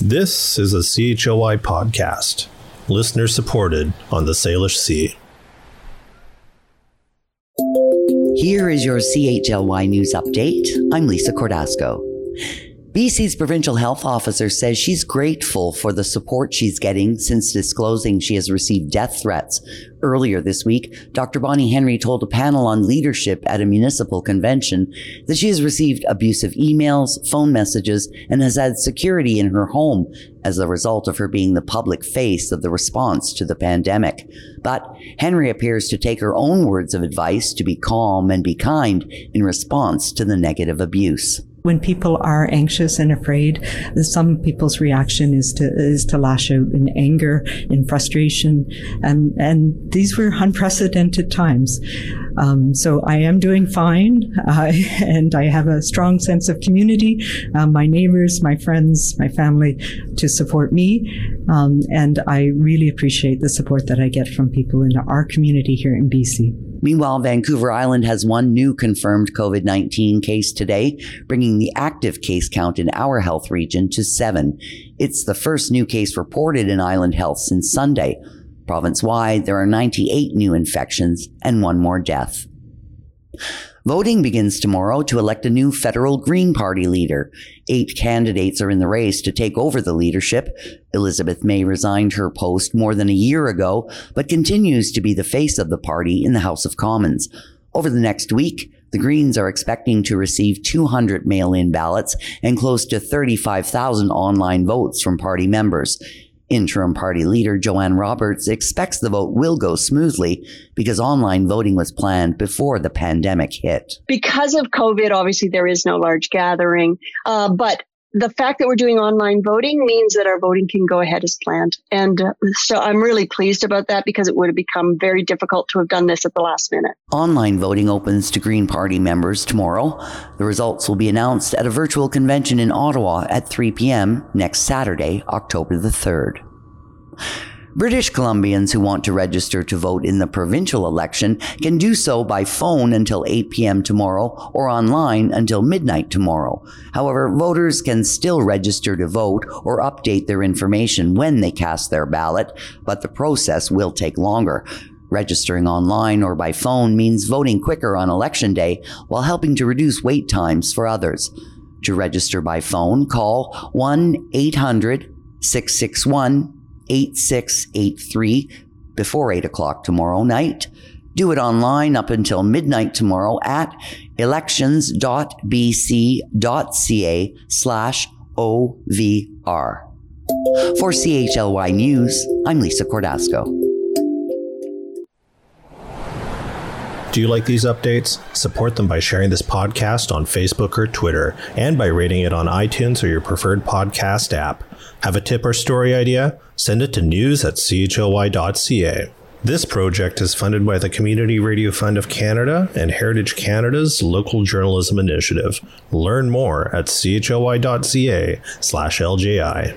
This is a CHLY podcast, listener supported on the Salish Sea. Here is your CHLY news update. I'm Lisa Cordasco. BC's provincial health officer says she's grateful for the support she's getting since disclosing she has received death threats. Earlier this week, Dr. Bonnie Henry told a panel on leadership at a municipal convention that she has received abusive emails, phone messages, and has had security in her home as a result of her being the public face of the response to the pandemic. But Henry appears to take her own words of advice to be calm and be kind in response to the negative abuse when people are anxious and afraid, some people's reaction is to is to lash out in anger, in frustration, and and these were unprecedented times. Um, so I am doing fine, uh, and I have a strong sense of community, uh, my neighbors, my friends, my family, to support me, um, and I really appreciate the support that I get from people in our community here in BC. Meanwhile, Vancouver Island has one new confirmed COVID 19 case today, bringing the active case count in our health region to seven. It's the first new case reported in Island Health since Sunday. Province wide, there are 98 new infections and one more death. Voting begins tomorrow to elect a new federal Green Party leader. Eight candidates are in the race to take over the leadership. Elizabeth May resigned her post more than a year ago, but continues to be the face of the party in the House of Commons. Over the next week, the Greens are expecting to receive 200 mail in ballots and close to 35,000 online votes from party members. Interim party leader Jo-Ann Roberts expects the vote will go smoothly because online voting was planned before the pandemic hit. Because of COVID, obviously there is no large gathering, uh, but the fact that we're doing online voting means that our voting can go ahead as planned. And uh, so I'm really pleased about that because it would have become very difficult to have done this at the last minute. Online voting opens to Green Party members tomorrow. The results will be announced at a virtual convention in Ottawa at 3 p.m. next Saturday, October the 3rd. British Columbians who want to register to vote in the provincial election can do so by phone until 8 p.m. tomorrow or online until midnight tomorrow. However, voters can still register to vote or update their information when they cast their ballot, but the process will take longer. Registering online or by phone means voting quicker on election day while helping to reduce wait times for others. To register by phone, call 1 800 661 8683 before 8 o'clock tomorrow night. Do it online up until midnight tomorrow at elections.bc.ca slash OVR. For CHLY News, I'm Lisa Cordasco. Do you like these updates? Support them by sharing this podcast on Facebook or Twitter and by rating it on iTunes or your preferred podcast app. Have a tip or story idea? Send it to news at chly.ca. This project is funded by the Community Radio Fund of Canada and Heritage Canada's Local Journalism Initiative. Learn more at chly.ca slash LJI.